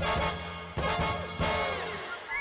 you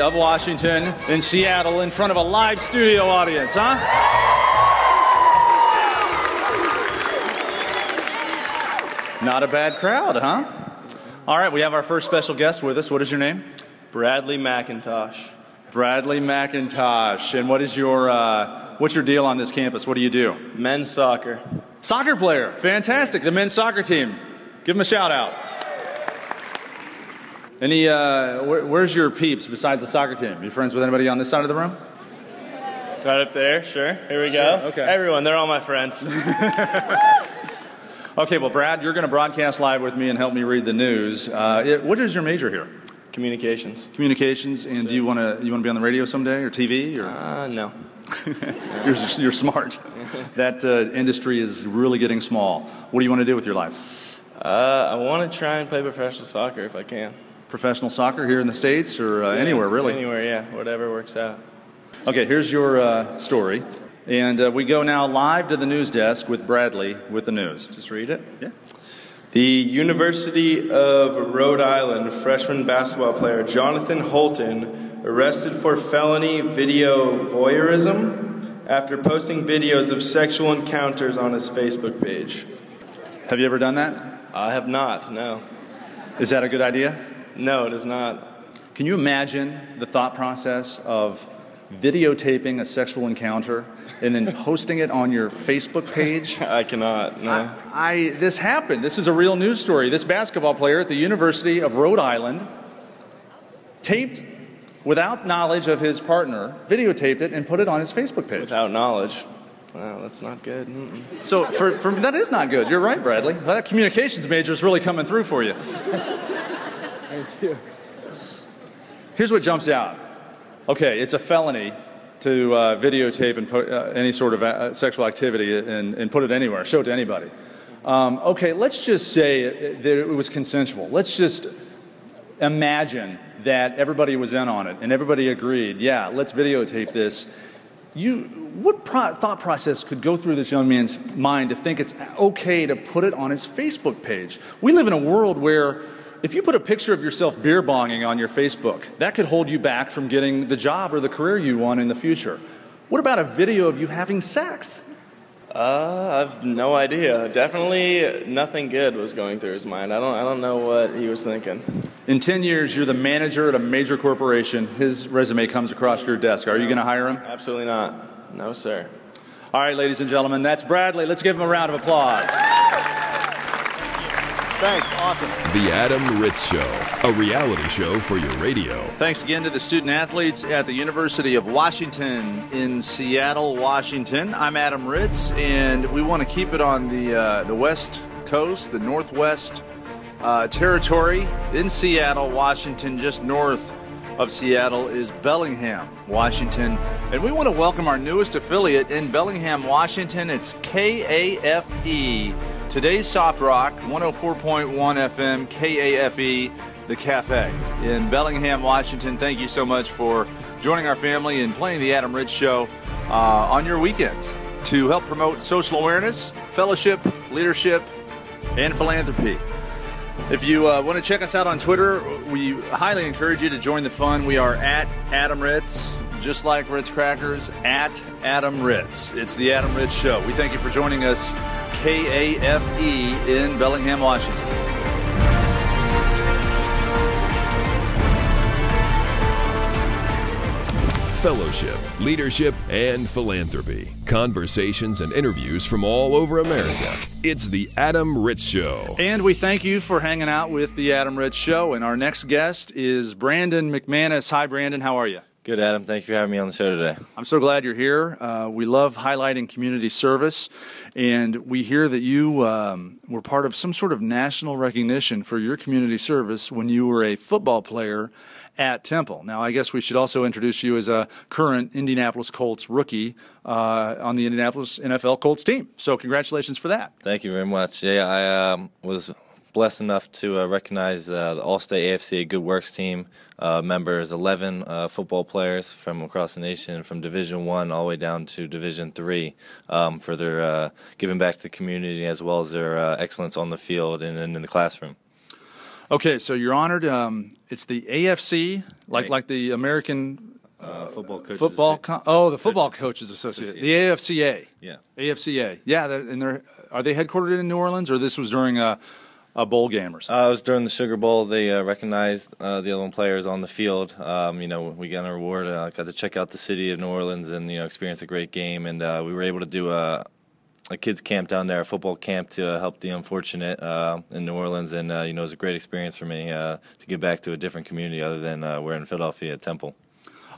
of Washington in Seattle in front of a live studio audience, huh? Not a bad crowd, huh? All right, we have our first special guest with us. What is your name? Bradley McIntosh. Bradley McIntosh. And what is your uh, what's your deal on this campus? What do you do? Men's soccer. Soccer player. Fantastic. The men's soccer team. Give them a shout out. Any, uh, where, where's your peeps besides the soccer team? You friends with anybody on this side of the room? Right up there, sure. Here we go. Sure, okay. Everyone, they're all my friends. Okay, well, Brad, you're going to broadcast live with me and help me read the news. Uh, it, what is your major here? Communications. Communications, and do you want to you want to be on the radio someday or TV? Or Uh, no. you're, you're smart. that uh, industry is really getting small. What do you want to do with your life? Uh, I want to try and play professional soccer if I can. Professional soccer here in the states or uh, anywhere really? Anywhere, yeah. Whatever works out. Okay, here's your uh, story. And uh, we go now live to the news desk with Bradley with the news. Just read it. Yeah. The University of Rhode Island freshman basketball player Jonathan Holton arrested for felony video voyeurism after posting videos of sexual encounters on his Facebook page. Have you ever done that? I have not, no. Is that a good idea? No, it is not. Can you imagine the thought process of videotaping a sexual encounter and then posting it on your Facebook page? I cannot, no. I, I this happened. This is a real news story. This basketball player at the University of Rhode Island taped without knowledge of his partner, videotaped it and put it on his Facebook page. Without knowledge. Wow, that's not good. Mm-mm. So for, for that is not good. You're right, Bradley. Well, that communications major is really coming through for you. Here's what jumps out. Okay, it's a felony to uh, videotape and put, uh, any sort of uh, sexual activity and, and put it anywhere, show it to anybody. Um, okay, let's just say that it was consensual. Let's just imagine that everybody was in on it and everybody agreed, yeah, let's videotape this. You, what pro- thought process could go through this young man's mind to think it's okay to put it on his Facebook page? We live in a world where if you put a picture of yourself beer bonging on your Facebook, that could hold you back from getting the job or the career you want in the future. What about a video of you having sex? Uh, I've no idea. Definitely nothing good was going through his mind. I don't, I don't know what he was thinking. In 10 years, you're the manager at a major corporation. His resume comes across your desk. Are you going to hire him? Absolutely not. No, sir. All right, ladies and gentlemen, that's Bradley. Let's give him a round of applause. Thanks. Awesome. The Adam Ritz Show, a reality show for your radio. Thanks again to the student athletes at the University of Washington in Seattle, Washington. I'm Adam Ritz, and we want to keep it on the uh, the West Coast, the Northwest uh, territory in Seattle, Washington, just north of Seattle is Bellingham, Washington. And we want to welcome our newest affiliate in Bellingham, Washington. It's KAFE. Today's Soft Rock, 104.1 FM, KAFE, The Cafe in Bellingham, Washington. Thank you so much for joining our family and playing the Adam Ritz Show uh, on your weekends to help promote social awareness, fellowship, leadership, and philanthropy. If you uh, want to check us out on Twitter, we highly encourage you to join the fun. We are at Adam Ritz, just like Ritz Crackers, at Adam Ritz. It's the Adam Ritz Show. We thank you for joining us, KAFE in Bellingham, Washington. Fellowship, leadership, and philanthropy. Conversations and interviews from all over America. It's the Adam Ritz Show. And we thank you for hanging out with the Adam Ritz Show. And our next guest is Brandon McManus. Hi, Brandon. How are you? Good, Adam. Thank you for having me on the show today. I'm so glad you're here. Uh, we love highlighting community service, and we hear that you um, were part of some sort of national recognition for your community service when you were a football player at Temple. Now, I guess we should also introduce you as a current Indianapolis Colts rookie uh, on the Indianapolis NFL Colts team. So, congratulations for that. Thank you very much. Yeah, I um, was blessed enough to uh, recognize uh, the Allstate AFC Good Works team uh, members, 11 uh, football players from across the nation, from Division One all the way down to Division Three, um, for their uh, giving back to the community as well as their uh, excellence on the field and, and, in the classroom. Okay, so you're honored. Um, it's the AFC, like Right. like the American football coaches. football. Co- oh, the Football Coaches Association, the AFCA. Yeah. AFCA. Yeah, and they're are they headquartered in New Orleans, or this was during a, a bowl game or something? Uh, it was during the Sugar Bowl. They uh, recognized uh, the 11 players on the field. Um, you know, we got an award. Uh, got to check out the city of New Orleans and you know experience a great game. And uh, we were able to do a, a kids camp down there, a football camp to uh, help the unfortunate uh, in New Orleans. And uh, you know, it was a great experience for me uh, to get back to a different community other than uh, we're in Philadelphia at Temple.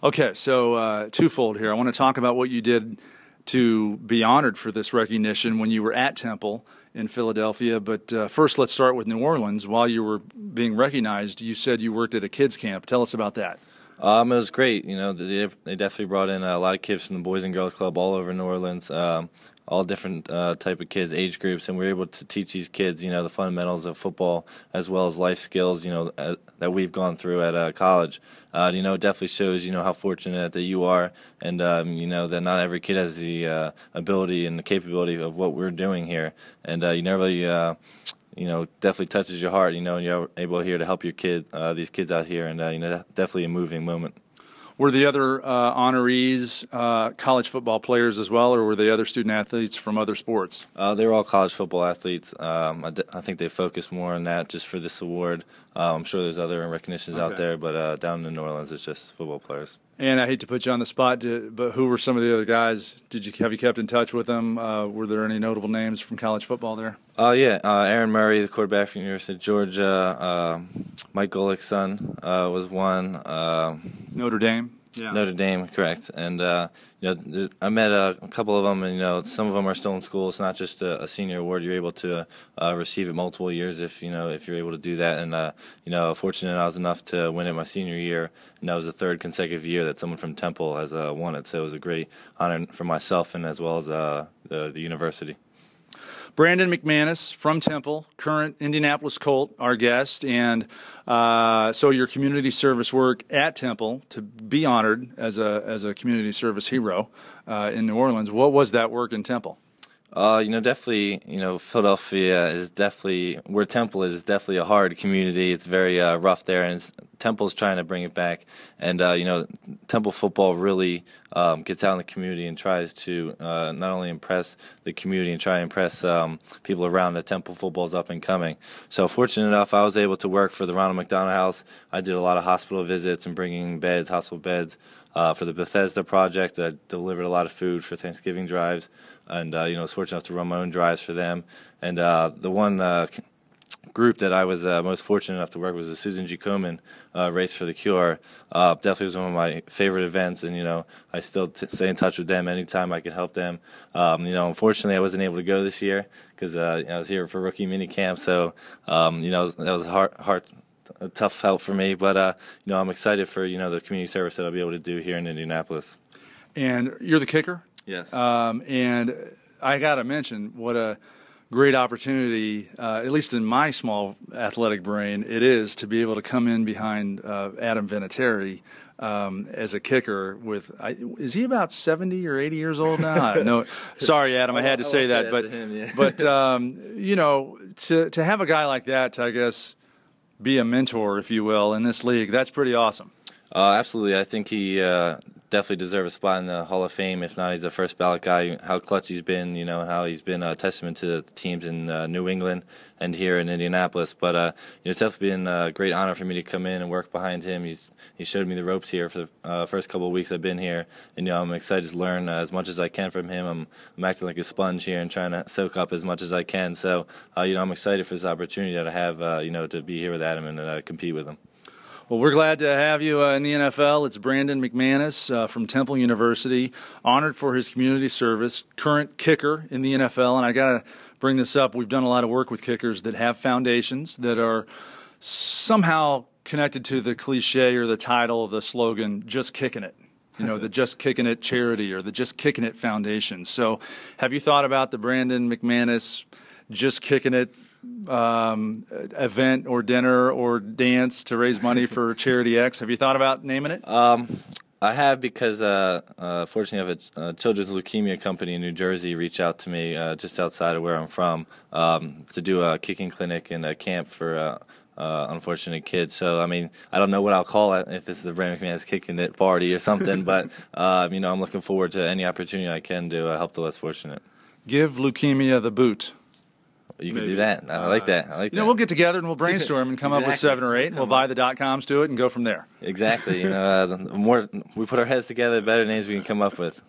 Okay, so uh, twofold here. I want to talk about what you did to be honored for this recognition when you were at Temple in Philadelphia. But uh, first, let's start with New Orleans. While you were being recognized, you said you worked at a kids camp. Tell us about that. Um, it was great. You know, they, they definitely brought in a lot of kids from the Boys and Girls Club all over New Orleans. Um, all different uh, type of kids, age groups, and we're able to teach these kids, you know, the fundamentals of football as well as life skills, you know, uh, that we've gone through at uh, college. Uh, you know, it definitely shows, you know, how fortunate that you are, and um, you know that not every kid has the uh, ability and the capability of what we're doing here, and uh, you never really. You know, definitely touches your heart. You know, and you're able here to help your kid, these kids out here, and you know, definitely a moving moment. Were the other uh, honorees uh, college football players as well, or were they other student athletes from other sports? Uh, they were all college football athletes. Um, I, d- I think they focused more on that just for this award. Uh, I'm sure there's other recognitions out there, but uh, down in New Orleans, it's just football players. And I hate to put you on the spot, but who were some of the other guys? Did you have you kept in touch with them? Uh, were there any notable names from college football there? Oh yeah, uh, Aaron Murray, the quarterback from University of Georgia. Uh, Mike Golic's son uh, was one. Uh, Notre Dame. Yeah. Notre Dame, correct. And uh, you know, I met a, a couple of them, and you know, some of them are still in school. It's not just a, a senior award; you're able to uh, receive it multiple years if you know if you're able to do that. And uh, you know, fortunate I was enough to win it my senior year, and that was the third consecutive year that someone from Temple has uh, won it. So it was a great honor for myself and as well as uh, the the university. Brandon McManus from Temple, current Indianapolis Colt, our guest, and uh, so your community service work at Temple to be honored as a as a community service hero uh, in New Orleans. What was that work in Temple? Uh, you know, definitely, you know, Philadelphia is definitely where Temple is definitely a hard community. It's very uh, rough there, and Temple's trying to bring it back. And uh, you know, Temple football really um, gets out in the community and tries to uh, not only impress the community and try to impress um, people around that Temple football is up and coming. So, fortunate enough, I was able to work for the Ronald McDonald House. I did a lot of hospital visits and bringing beds, hospital beds. Uh, for the Bethesda project, I delivered a lot of food for Thanksgiving drives, and uh, you know, was fortunate enough to run my own drives for them. And uh, the one uh, group that I was uh, most fortunate enough to work with was the Susan G. Komen uh, Race for the Cure. Uh, definitely was one of my favorite events, and you know, I still t- stay in touch with them anytime I can help them. Um, you know, unfortunately, I wasn't able to go this year because uh, I was here for rookie mini camp, so um, you know, that was hard, hard a tough help for me, but uh, you know I'm excited for you know the community service that I'll be able to do here in Indianapolis. And you're the kicker. Yes. Um, and I got to mention what a great opportunity, uh, at least in my small athletic brain, it is to be able to come in behind uh, Adam Vinatieri um, as a kicker. With I, is he about seventy or eighty years old now? no, sorry, Adam, I had to I say that, say that but him, yeah. but um, you know, to to have a guy like that, I guess, be a mentor, if you will, in this league, that's pretty awesome. Uh, absolutely, I think he uh, definitely deserves a spot in the Hall of Fame. If not, he's a first ballot guy. How clutch he's been, you know, how he's been a testament to the teams in uh, New England and here in Indianapolis. But uh, you know, it's definitely been a great honor for me to come in and work behind him. He's he showed me the ropes here for the uh, first couple of weeks I've been here, and you know, I'm excited to learn uh, as much as I can from him. I'm I'm acting like a sponge here and trying to soak up as much as I can. So uh, you know, I'm excited for this opportunity that I have, uh, you know, to be here with Adam and compete with him. Well, we're glad to have you uh, in the NFL. It's Brandon McManus uh, from Temple University, honored for his community service, current kicker in the NFL. And I got to bring this up. We've done a lot of work with kickers that have foundations that are somehow connected to the cliche or the title, of the slogan, just kicking it. You know, the Just Kicking It charity or the Just Kicking It Foundation. So, have you thought about the Brandon McManus Just Kicking It um, event or dinner or dance to raise money for Charity X. Have you thought about naming it? Um, I have because, uh, uh, fortunately, I have a, a, children's leukemia company in New Jersey reach out to me uh, just outside of where I'm from um, to do a kicking clinic and a camp for uh, uh, unfortunate kids. So, I mean, I don't know what I'll call it if it's the Brandon McManus kicking it party or something, but, uh, you know, I'm looking forward to any opportunity I can to help the less fortunate. Give leukemia the boot. You could do that. I like that. I like you know, we'll get together and we'll brainstorm and come exactly. up with seven or eight, and we'll buy the dot coms to it and go from there. Exactly. You know, uh, the more we put our heads together, the better names we can come up with.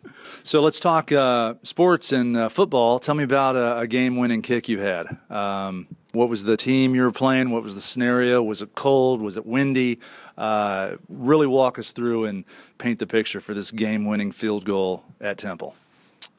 So let's talk uh, sports and uh, football. Tell me about a, a game-winning kick you had. Um, what was the team you were playing? What was the scenario? Was it cold? Was it windy? Uh, really walk us through and paint the picture for this game-winning field goal at Temple.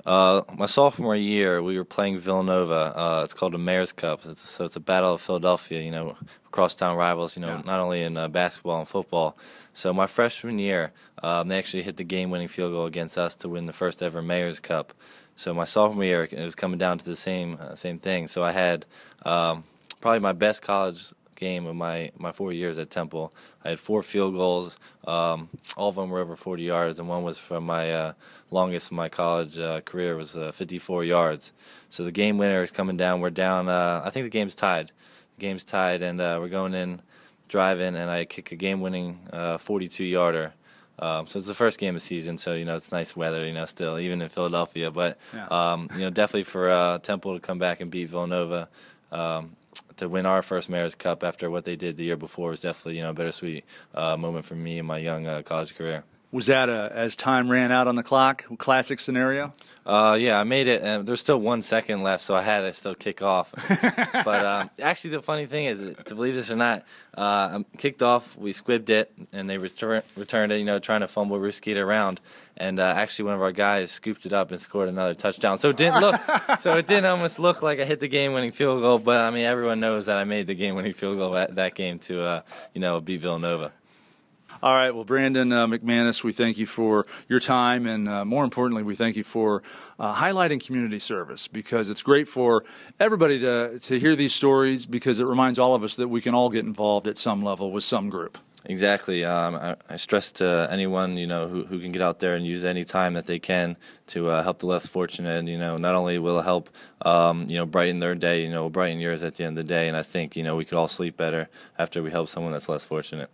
Uh, my sophomore year, we were playing Villanova. Uh, it's called the Mayor's Cup. It's, so it's a battle of Philadelphia. You know, crosstown rivals. You know, yeah. not only in uh, basketball and football. So my freshman year, um, they actually hit the game-winning field goal against us to win the first ever Mayor's Cup. So my sophomore year, it was coming down to the same uh, same thing. So I had um, probably my best college game of my, my four years at Temple. I had four field goals. Um, all of them were over 40 yards, and one was from my uh, longest of my college uh, career was uh, 54 yards. So the game winner is coming down. We're down. Uh, I think the game's tied. The game's tied, and uh, we're going in, driving, and I kick a game-winning 42-yarder. Uh, um, so it's the first game of season, so you know it's nice weather, you know, still even in Philadelphia. But yeah. um, you know, definitely for Temple to come back and beat Villanova. Um, to win our first Mayor's Cup after what they did the year before was definitely you know a bittersweet uh, moment for me in my young uh, college career. Was that a, as time ran out on the clock, classic scenario? Uh, yeah, I made it. And there's still one second left, so I had to still kick off. but um, actually, the funny thing is, to believe this or not, uh, I kicked off. We squibbed it, and they retur- returned it. You know, trying to fumble, risky it around. And uh, actually, one of our guys scooped it up and scored another touchdown. So it didn't look. so it didn't almost look like I hit the game-winning field goal. But I mean, everyone knows that I made the game-winning field goal at that game to, uh, you know, beat Villanova. All right. Well, Brandon uh, McManus, we thank you for your time, and uh, more importantly, we thank you for uh, highlighting community service because it's great for everybody to to hear these stories because it reminds all of us that we can all get involved at some level with some group. Exactly. Um, I, I, stress to anyone you know who, who can get out there and use any time that they can to uh, help the less fortunate. You know, not only will it help um, you know brighten their day, you know, brighten yours at the end of the day. And I think you know we could all sleep better after we help someone that's less fortunate.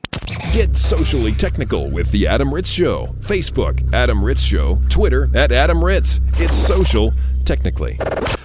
Get socially technical with the Adam Ritz Show. Facebook, Adam Ritz Show. Twitter, at Adam Ritz. It's social technically.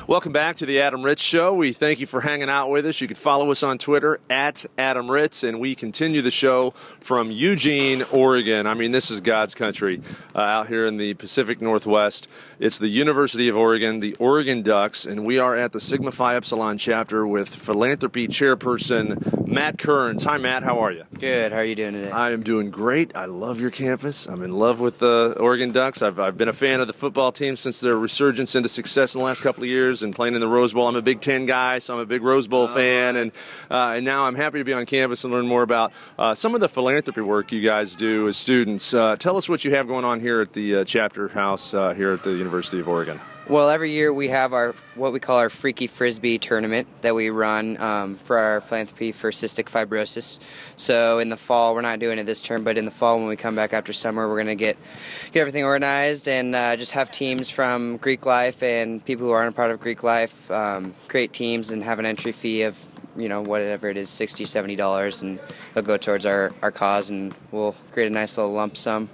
Welcome back to the Adam Ritz Show. We thank you for hanging out with us. You can follow us on Twitter at Adam Ritz, and we continue the show from Eugene, Oregon. I mean, this is God's country uh, out here in the Pacific Northwest. It's the University of Oregon, the Oregon Ducks, and we are at the Sigma Phi Epsilon chapter with philanthropy chairperson Matt Kearns. Hi, Matt. How are you? Good. How are you doing today? I am doing great. I love your campus. I'm in love with the Oregon Ducks. I've, I've been a fan of the football team since their resurgence into success in the last couple of years and playing in the Rose Bowl. I'm a Big Ten guy, so I'm a big Rose Bowl fan, and uh, and now I'm happy to be on campus and learn more about uh, some of the philanthropy work you guys do as students. Uh, tell us what you have going on here at the uh, chapter house uh, here at the University of Oregon. Well, every year we have our what we call our Freaky Frisbee tournament that we run um, for our philanthropy for cystic fibrosis. So in the fall, we're not doing it this term, but in the fall when we come back after summer, we're going to get get everything organized and uh, just have teams from Greek Life and people who aren't a part of Greek Life um, create teams and have an entry fee of you know whatever it is 60 70 dollars and it'll go towards our, our cause and we'll create a nice little lump sum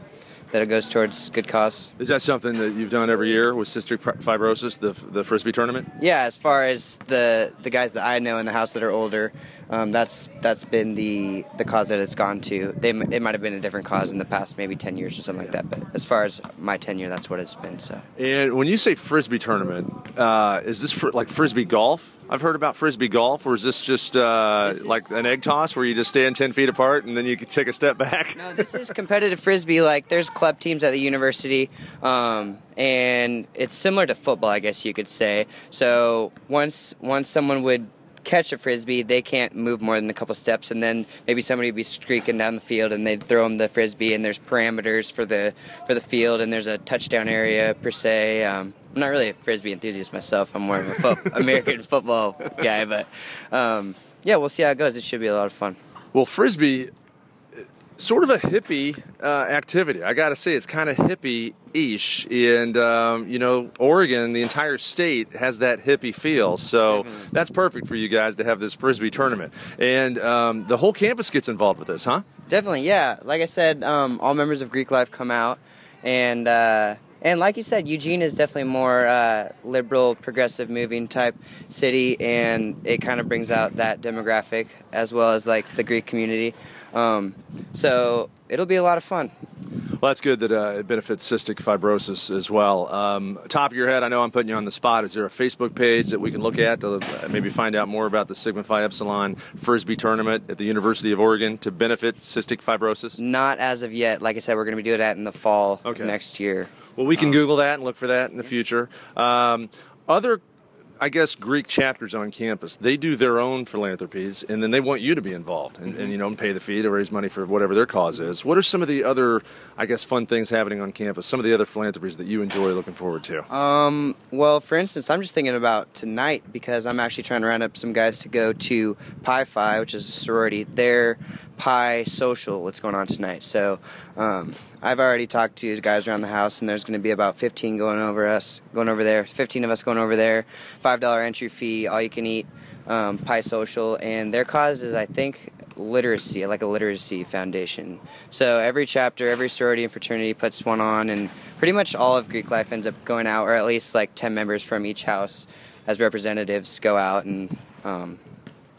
that it goes towards good cause. Is that something that you've done every year with cystic fibrosis, the the frisbee tournament? Yeah, as far as the the guys that I know in the house that are older, um, that's that's been the the cause that it's gone to. They it might have been a different cause in the past, maybe ten years or something like that. But as far as my tenure, that's what it's been. So. And when you say frisbee tournament, uh, is this fr- like frisbee golf? I've heard about frisbee golf, or is this just uh, This is- like an egg toss where you just stand ten feet apart and then you can take a step back? No, this is competitive frisbee. Like, there's club teams at the university, um, and it's similar to football, I guess you could say. So once once someone would catch a frisbee, they can't move more than a couple steps, and then maybe somebody would be streaking down the field, and they'd throw them the frisbee, and there's parameters for the for the field, and there's a touchdown area per se. Um, I'm not really a frisbee enthusiast myself. I'm more of a fo- American football guy, but um, yeah, we'll see how it goes. It should be a lot of fun. Well, frisbee, sort of a hippie uh, activity. I got to say, it's kind of hippie-ish, and um, you know, Oregon, the entire state has that hippie feel. So that's perfect for you guys to have this frisbee tournament, and um, the whole campus gets involved with this, huh? Definitely, yeah. Like I said, um, all members of Greek Life come out, and uh, and like you said, Eugene is definitely more uh, liberal, progressive, moving type city, and it kind of brings out that demographic as well as like the Greek community. Um, so it'll be a lot of fun. Well, that's good that uh, it benefits cystic fibrosis as well. Um, top of your head, I know I'm putting you on the spot. Is there a Facebook page that we can look at to uh, maybe find out more about the Sigma Phi Epsilon Frisbee Tournament at the University of Oregon to benefit cystic fibrosis? Not as of yet. Like I said, we're going to be doing that in the fall Okay. next year. Well, we can Google that and look for that in the future. Um, other, I guess, Greek chapters on campus, they do their own philanthropies, and then they want you to be involved and, and you know, and pay the fee to raise money for whatever their cause is. What are some of the other, I guess, fun things happening on campus? Some of the other philanthropies that you enjoy looking forward to? Um, well, for instance, I'm just thinking about tonight because I'm actually trying to round up some guys to go to Pi Phi, which is a sorority. Their Pi Social, what's going on tonight. So, um, I've already talked to guys around the house, and there's going to be about 15 going over us, going over there. 15 of us going over there. Five dollar entry fee, all you can eat. Um, Pi Social, and their cause is, I think, literacy, like a literacy foundation. So every chapter, every sorority and fraternity puts one on, and pretty much all of Greek life ends up going out, or at least like 10 members from each house as representatives go out and. Um,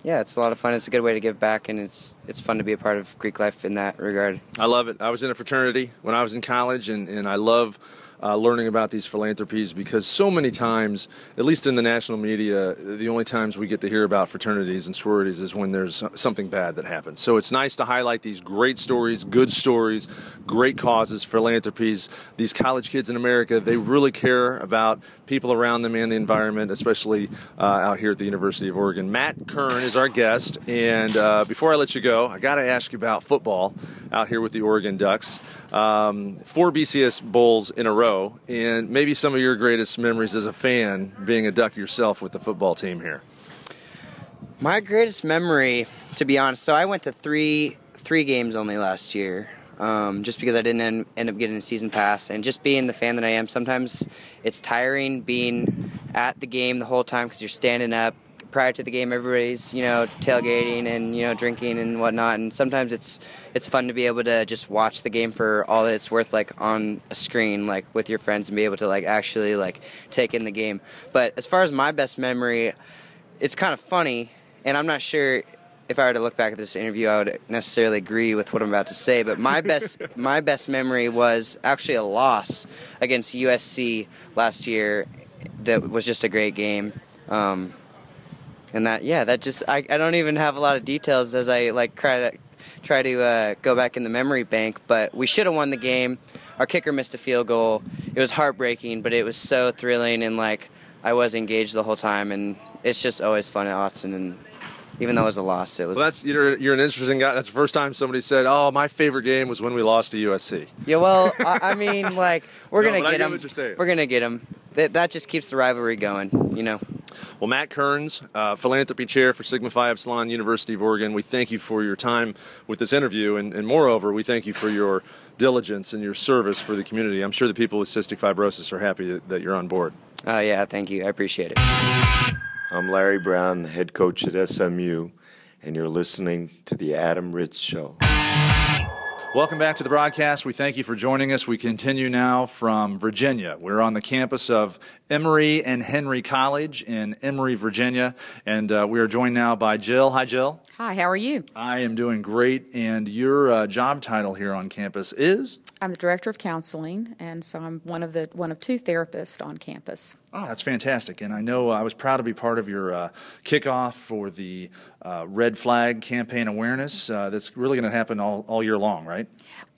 yeah, it's a lot of fun. It's a good way to give back, and it's it's fun to be a part of Greek life in that regard. I love it. I was in a fraternity when I was in college, and, and I love uh, learning about these philanthropies because so many times, at least in the national media, the only times we get to hear about fraternities and sororities is when there's something bad that happens. So it's nice to highlight these great stories, good stories, great causes, philanthropies. These college kids in America, they really care about people around them and the environment, especially uh, out here at the University of Oregon. Matt Kern is our guest, and uh, before I let you go, I got to ask you about football out here with the Oregon Ducks. Um, four BCS bowls in a row, and maybe some of your greatest memories as a fan being a Duck yourself with the football team here. My greatest memory, to be honest, so I went to three three games only last year, um, just because I didn't end, end up getting a season pass, and just being the fan that I am, sometimes it's tiring being at the game the whole time because you're standing up. Prior to the game, everybody's you know tailgating and you know drinking and whatnot, and sometimes it's it's fun to be able to just watch the game for all that it's worth, like on a screen, like with your friends, and be able to like actually like take in the game. But as far as my best memory, it's kind of funny, and I'm not sure if I were to look back at this interview, I would necessarily agree with what I'm about to say. But my best my best memory was actually a loss against USC last year. That was just a great game. Um, and that yeah, that just I, I don't even have a lot of details as I like try to try to uh, go back in the memory bank. But we should have won the game. Our kicker missed a field goal. It was heartbreaking, but it was so thrilling and like I was engaged the whole time. And it's just always fun at Autzen. And even though it was a loss, it was. Well, that's you're, you're an interesting guy. That's the first time somebody said, "Oh, my favorite game was when we lost to USC." yeah, well, I, I mean, like we're No, gonna get them. what you're saying. We're gonna get them. That, that just keeps the rivalry going, you know. Well, Matt Kearns, uh, philanthropy chair for Sigma Phi Epsilon University of Oregon, we thank you for your time with this interview, and, and moreover, we thank you for your diligence and your service for the community. I'm sure the people with cystic fibrosis are happy that, that you're on board. Oh yeah, thank you. I appreciate it. I'm Larry Brown, the head coach at SMU, and you're listening to The Adam Ritz Show. Welcome back to the broadcast. We thank you for joining us. We continue now from Virginia. We're on the campus of Emory and Henry College in Emory, Virginia, and uh, we are joined now by Jill. Hi, Jill. Hi, how are you? I am doing great, and your uh, job title here on campus is? I'm the director of counseling, and so I'm one of the one of two therapists on campus. Oh, that's fantastic! And I know uh, I was proud to be part of your uh, kickoff for the uh, Red Flag campaign awareness. Uh, that's really going to happen all, all year long, right?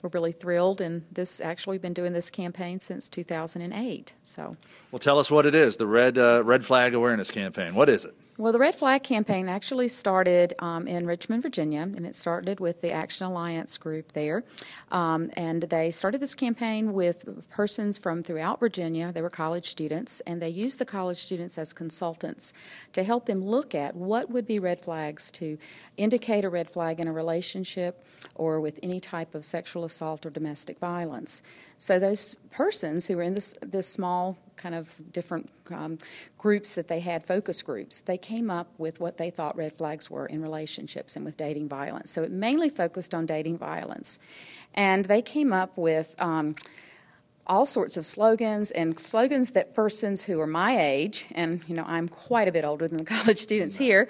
We're really thrilled, and this actually we've been doing this campaign since 2008. So, well, tell us what it is. The Red uh, Red Flag awareness campaign. What is it? Well, the Red Flag campaign actually started um, in Richmond, Virginia, and it started with the Action Alliance group there. Um, and they started this campaign with persons from throughout Virginia. They were college students, and they used the college students as consultants to help them look at what would be red flags to indicate a red flag in a relationship or with any type of sexual assault or domestic violence. So those persons who were in this this small kind of different um, groups that they had, focus groups, they came up with what they thought red flags were in relationships and with dating violence. So it mainly focused on dating violence. And they came up with um, all sorts of slogans and slogans that persons who are my age, and you know I'm quite a bit older than the college students here,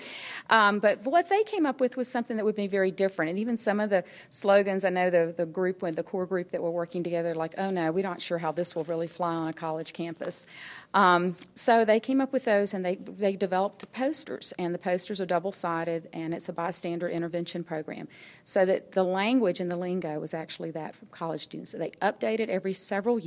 um, but what they came up with was something that would be very different. And even some of the slogans, I know the the group, the core group that were working together, like, oh no, we're not sure how this will really fly on a college campus. Um, so they came up with those and they, they developed posters, and the posters are double sided and it's a bystander intervention program. So that the language and the lingo was actually that for college students. So they update it every several years.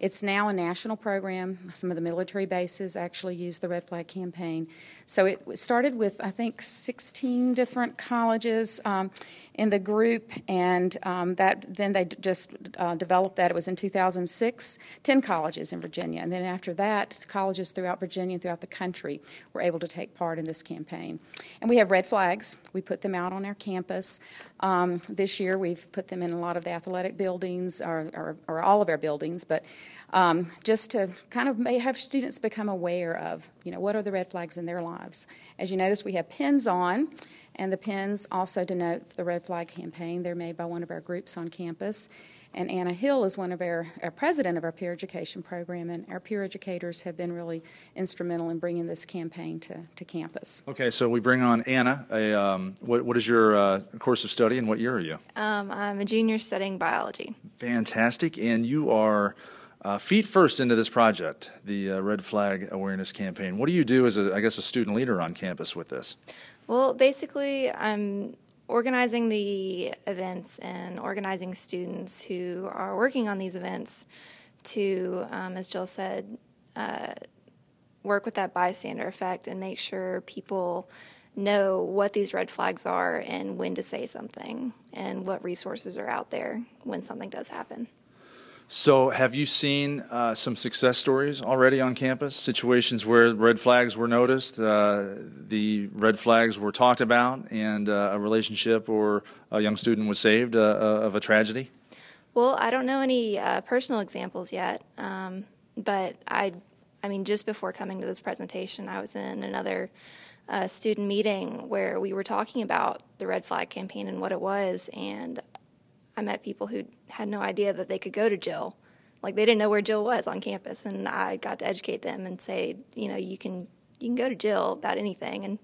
It's now a national program. Some of the military bases actually use the Red Flag campaign. So it started with, I think, 16 different colleges um, in the group, and um, that then they just uh, developed that. It was in 2006, 10 colleges in Virginia. And then after that, colleges throughout Virginia and throughout the country were able to take part in this campaign. And we have red flags. We put them out on our campus. Um, this year, we've put them in a lot of the athletic buildings, or, or, or all of our buildings, but um, just to kind of have students become aware of, you know, what are the red flags in their lives. As you notice, we have pins on, and the pins also denote the red flag campaign. They're made by one of our groups on campus. And Anna Hill is one of our, our president of our peer education program, and our peer educators have been really instrumental in bringing this campaign to, to campus. Okay, so we bring on Anna. A, um, what, what is your uh, course of study, and what year are you? Um, I'm a junior studying biology. Fantastic, and you are uh, feet first into this project, the uh, Red Flag Awareness Campaign. What do you do as, a, I guess, a student leader on campus with this? Well, basically, I'm organizing the events and organizing students who are working on these events to, um, as Jill said, uh, work with that bystander effect and make sure people know what these red flags are and when to say something and what resources are out there when something does happen. So, have you seen uh, some success stories already on campus? Situations where red flags were noticed, uh, the red flags were talked about, and uh, a relationship or a young student was saved uh, uh, of a tragedy? Well, I don't know any uh, personal examples yet, um, but I, I mean, just before coming to this presentation, I was in another student meeting where we were talking about the red flag campaign and what it was, and I met people who had no idea that they could go to Jill. Like they didn't know where Jill was on campus, and I got to educate them and say, you know, you can you can go to Jill about anything, and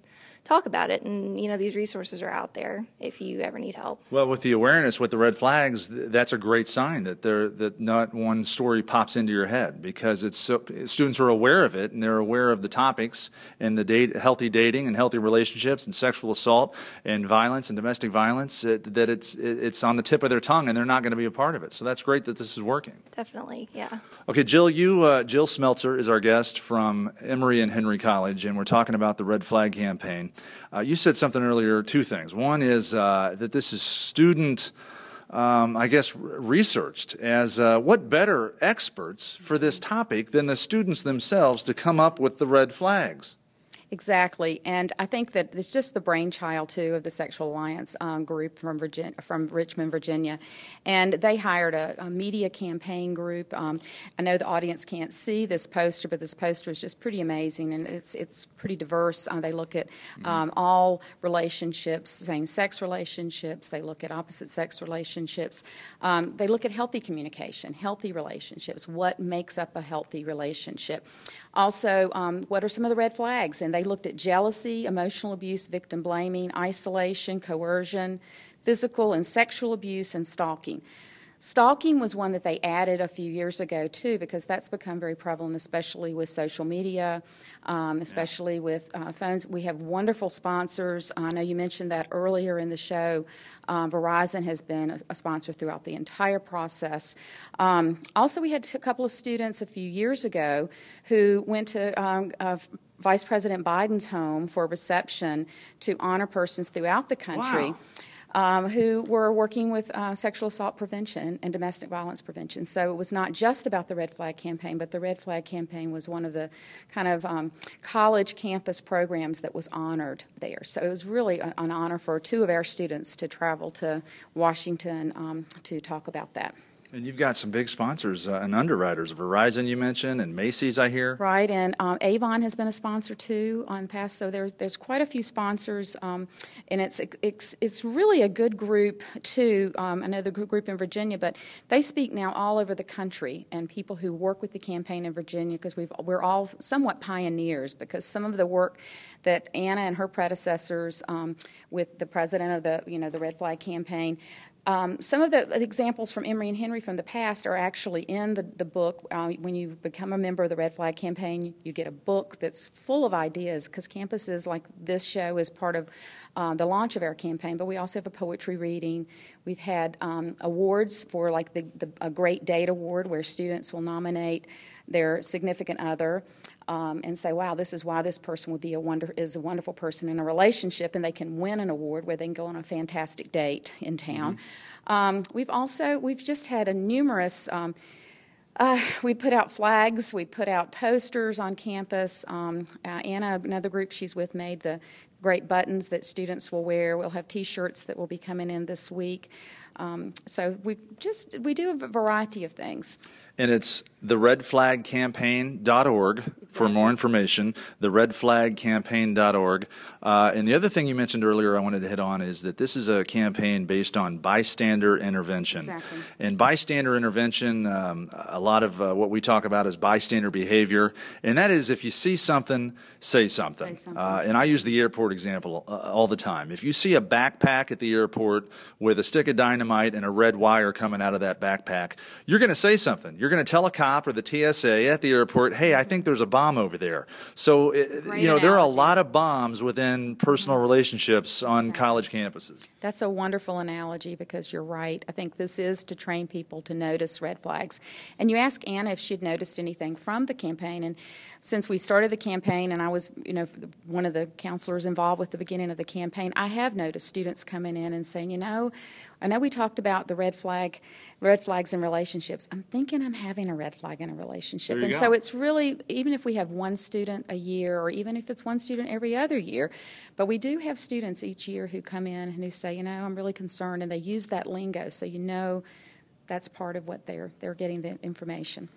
talk about it. And you know, these resources are out there if you ever need help. Well, with the awareness with the red flags, that's a great sign that there that not one story pops into your head because it's so, students are aware of it and they're aware of the topics and the date, healthy dating and healthy relationships and sexual assault and violence and domestic violence it, that it's it's on the tip of their tongue and they're not going to be a part of it. So that's great that this is working. Definitely, yeah. Okay, Jill, you uh, Jill Smeltzer is our guest from Emory and Henry College, and we're talking about the red flag campaign. Uh, you said something earlier, two things. One is uh, that this is student, um, I guess, researched as uh, what better experts for this topic than the students themselves to come up with the red flags? Exactly, and I think that it's just the brainchild too of the Sexual Alliance um, group from from Richmond, Virginia, and they hired a, a media campaign group. Um, I know the audience can't see this poster, but this poster is just pretty amazing, and it's it's pretty diverse. Uh, they look at mm-hmm. um, all relationships, same-sex relationships. They look at opposite-sex relationships. Um, they look at healthy communication, healthy relationships. What makes up a healthy relationship? Also, um, what are some of the red flags? And they looked at jealousy, emotional abuse, victim blaming, isolation, coercion, physical and sexual abuse, and stalking. Stalking was one that they added a few years ago too, because that's become very prevalent, especially with social media, um, especially with uh, phones. We have wonderful sponsors. I know you mentioned that earlier in the show. Um, Verizon has been a, a, sponsor throughout the entire process. Um, also, we had a couple of students a few years ago who went to um, uh, Vice President Biden's home for a reception to honor persons throughout the country. Wow um, who were working with uh, sexual assault prevention and domestic violence prevention. So it was not just about the Red Flag campaign, but the Red Flag campaign was one of the kind of um, college campus programs that was honored there. So it was really an honor for two of our students to travel to Washington um, to talk about that. And you've got some big sponsors uh, and underwriters. Verizon, you mentioned, and Macy's, I hear. Right, and um, Avon has been a sponsor too on past. So there's there's quite a few sponsors, um, and it's it's it's really a good group too. Um, I know the group in Virginia, but they speak now all over the country, and people who work with the campaign in Virginia because we've we're all somewhat pioneers because some of the work that Anna and her predecessors um, with the president of the you know the Red Flag campaign um, some of the examples from Emory and Henry from the past are actually in the, the book. Uh, when you become a member of the Red Flag Campaign, you get a book that's full of ideas because campuses like this show is part of uh, the launch of our campaign, but we also have a poetry reading. We've had um, awards for like the, the, a Great Date Award where students will nominate their significant other um, and say, "Wow, this is why this person would be a wonder is a wonderful person in a relationship," and they can win an award where they can go on a fantastic date in town. Mm-hmm. Um, we've also we've just had a numerous. Um, uh, we put out flags, we put out posters on campus. Um, uh, Anna, another group she's with, made the great buttons that students will wear. We'll have T-shirts that will be coming in this week. Um, so we just we do a variety of things and it's the redflagcampaign.org exactly. for more information the redflagcampaign.org uh, and the other thing you mentioned earlier i wanted to hit on is that this is a campaign based on bystander intervention exactly. and bystander intervention um, a lot of uh, what we talk about is bystander behavior and that is if you see something say something, say something. Uh, and i use the airport example uh, all the time if you see a backpack at the airport with a stick of dynamite and a red wire coming out of that backpack you're going to say something you're going to tell a cop or the TSA at the airport, hey, I think there's a bomb over there. So, you know, analogy. there are a lot of bombs within personal relationships on exactly. college campuses. That's a wonderful analogy because you're right. I think this is to train people to notice red flags. And you ask Anna if she'd noticed anything from the campaign. And since we started the campaign, and I was, you know, one of the counselors involved with the beginning of the campaign, I have noticed students coming in and saying, you know, I know we talked about the red flag, red flags in relationships. I'm thinking I'm having a red flag in a relationship. And go. so it's really, even if we have one student a year, or even if it's one student every other year, but we do have students each year who come in and who say, you know, I'm really concerned, and they use that lingo so you know that's part of what they're, they're getting the information.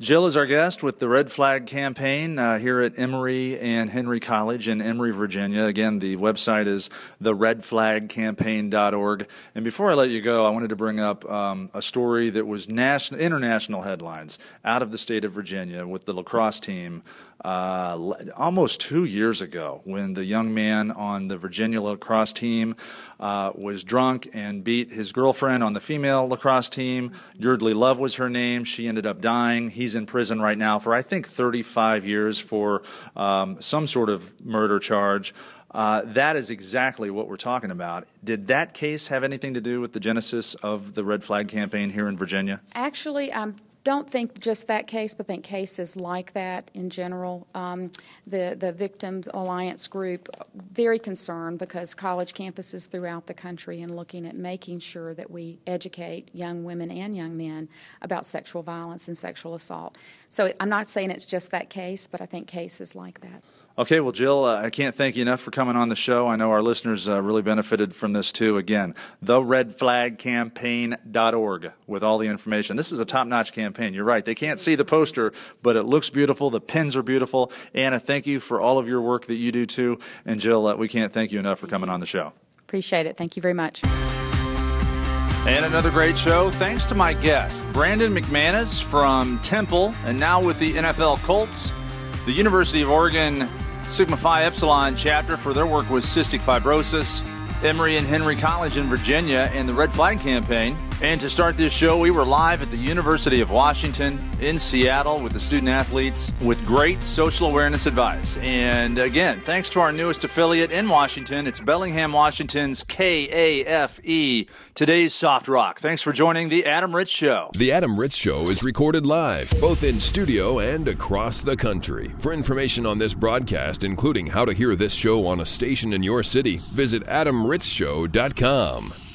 Jill is our guest with the Red Flag campaign uh, here at Emory and Henry College in Emory, Virginia. Again, the website is theredflagcampaign.org. And before I let you go, I wanted to bring up um, a story that was national, international headlines out of the state of Virginia with the lacrosse team uh, almost two years ago when the young man on the Virginia lacrosse team uh, was drunk and beat his girlfriend on the female lacrosse team. Yeardley Love was her name. She ended up dying. He's in prison right now for, I think, 35 years for um, some sort of murder charge. Uh, that is exactly what we're talking about. Did that case have anything to do with the genesis of the Red Flag campaign here in Virginia? Actually, um, don't think just that case, but think cases like that in general. Um, the the Victims Alliance group very concerned because college campuses throughout the country and looking at making sure that we educate young women and young men about sexual violence and sexual assault. So I'm not saying it's just that case, but I think cases like that. Okay, well, Jill, uh, I can't thank you enough for coming on the show. I know our listeners uh, really benefited from this too. Again, theredflagcampaign.org with all the information. This is a top notch campaign. You're right. They can't see the poster, but it looks beautiful. The pins are beautiful. Anna, thank you for all of your work that you do too. And Jill, uh, we can't thank you enough for coming on the show. Appreciate it. Thank you very much. And another great show. Thanks to my guest, Brandon McManus from Temple, and now with the NFL Colts, the University of Oregon Sigma Phi Epsilon chapter for their work with cystic fibrosis, Emory and Henry College in Virginia, and the Red Flag Campaign. And to start this show, we were live at the University of Washington in Seattle with the student athletes with great social awareness advice. And again, thanks to our newest affiliate in Washington, it's Bellingham, Washington's KAFE, today's soft rock. Thanks for joining the Adam Ritz Show. The Adam Ritz Show is recorded live, both in studio and across the country. For information on this broadcast, including how to hear this show on a station in your city, visit adamritzshow.com.